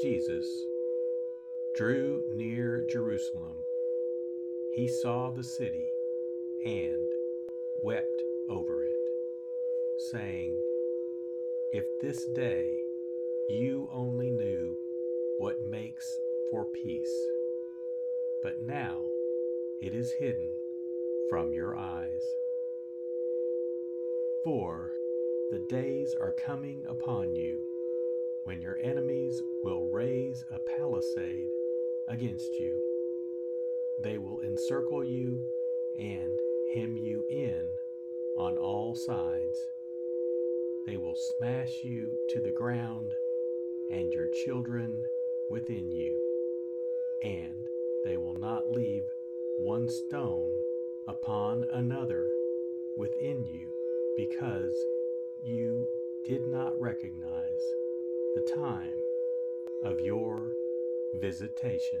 Jesus drew near Jerusalem, he saw the city and wept over it, saying, If this day you only knew what makes for peace, but now it is hidden from your eyes. For the days are coming upon you when your enemies against you. They will encircle you and hem you in on all sides. They will smash you to the ground and your children within you, and they will not leave one stone upon another within you because you did not recognize the time of your visitation.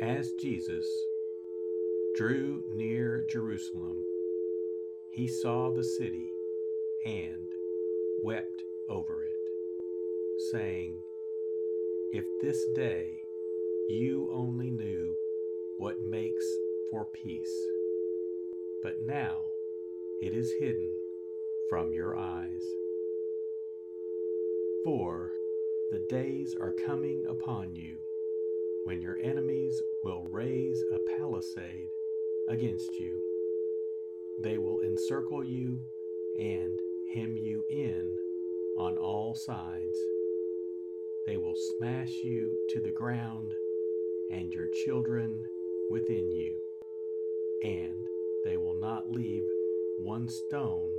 As Jesus drew near Jerusalem, he saw the city and wept over it, saying, If this day you only knew what makes for peace, but now it is hidden from your eyes. For the days are coming upon you when your enemies will raise a palisade against you. They will encircle you and hem you in on all sides. They will smash you to the ground and your children within you, and they will not leave one stone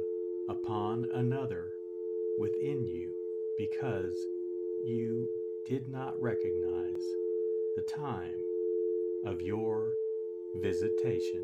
upon another within you because you did not recognize the time of your visitation.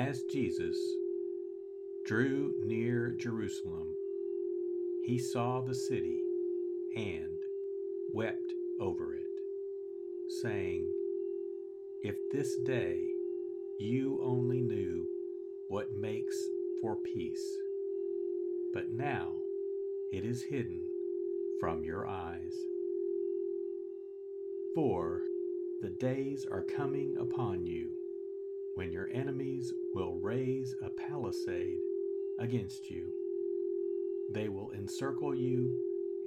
As Jesus drew near Jerusalem, he saw the city and wept over it, saying, If this day you only knew what makes for peace, but now it is hidden from your eyes. For the days are coming upon you when your enemies will raise a palisade against you. They will encircle you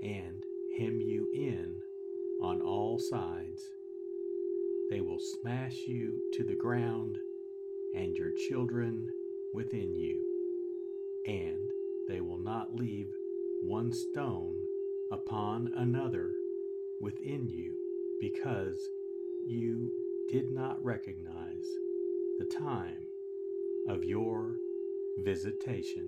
and hem you in on all sides. They will smash you to the ground and your children within you, and they will not leave one stone upon another within you because you did not recognize the time of your visitation.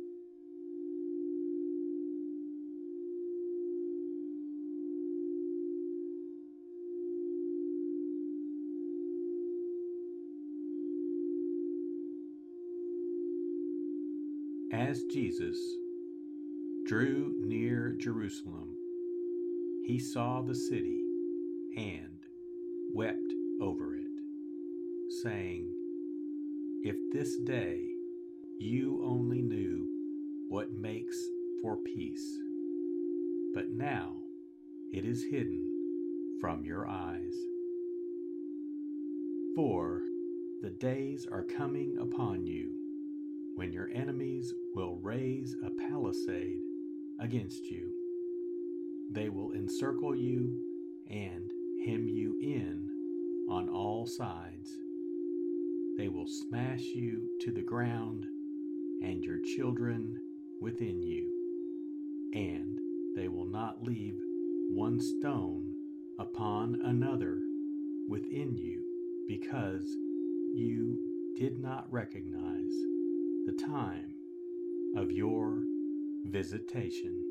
As Jesus drew near Jerusalem, he saw the city and wept over it, saying, If this day you only knew what makes for peace, but now it is hidden from your eyes. For the days are coming upon you when your enemies will raise a palisade against you. They will encircle you and hem you in on all sides. They will smash you to the ground and your children within you, and they will not leave one stone upon another within you because you did not recognize the time of your visitation.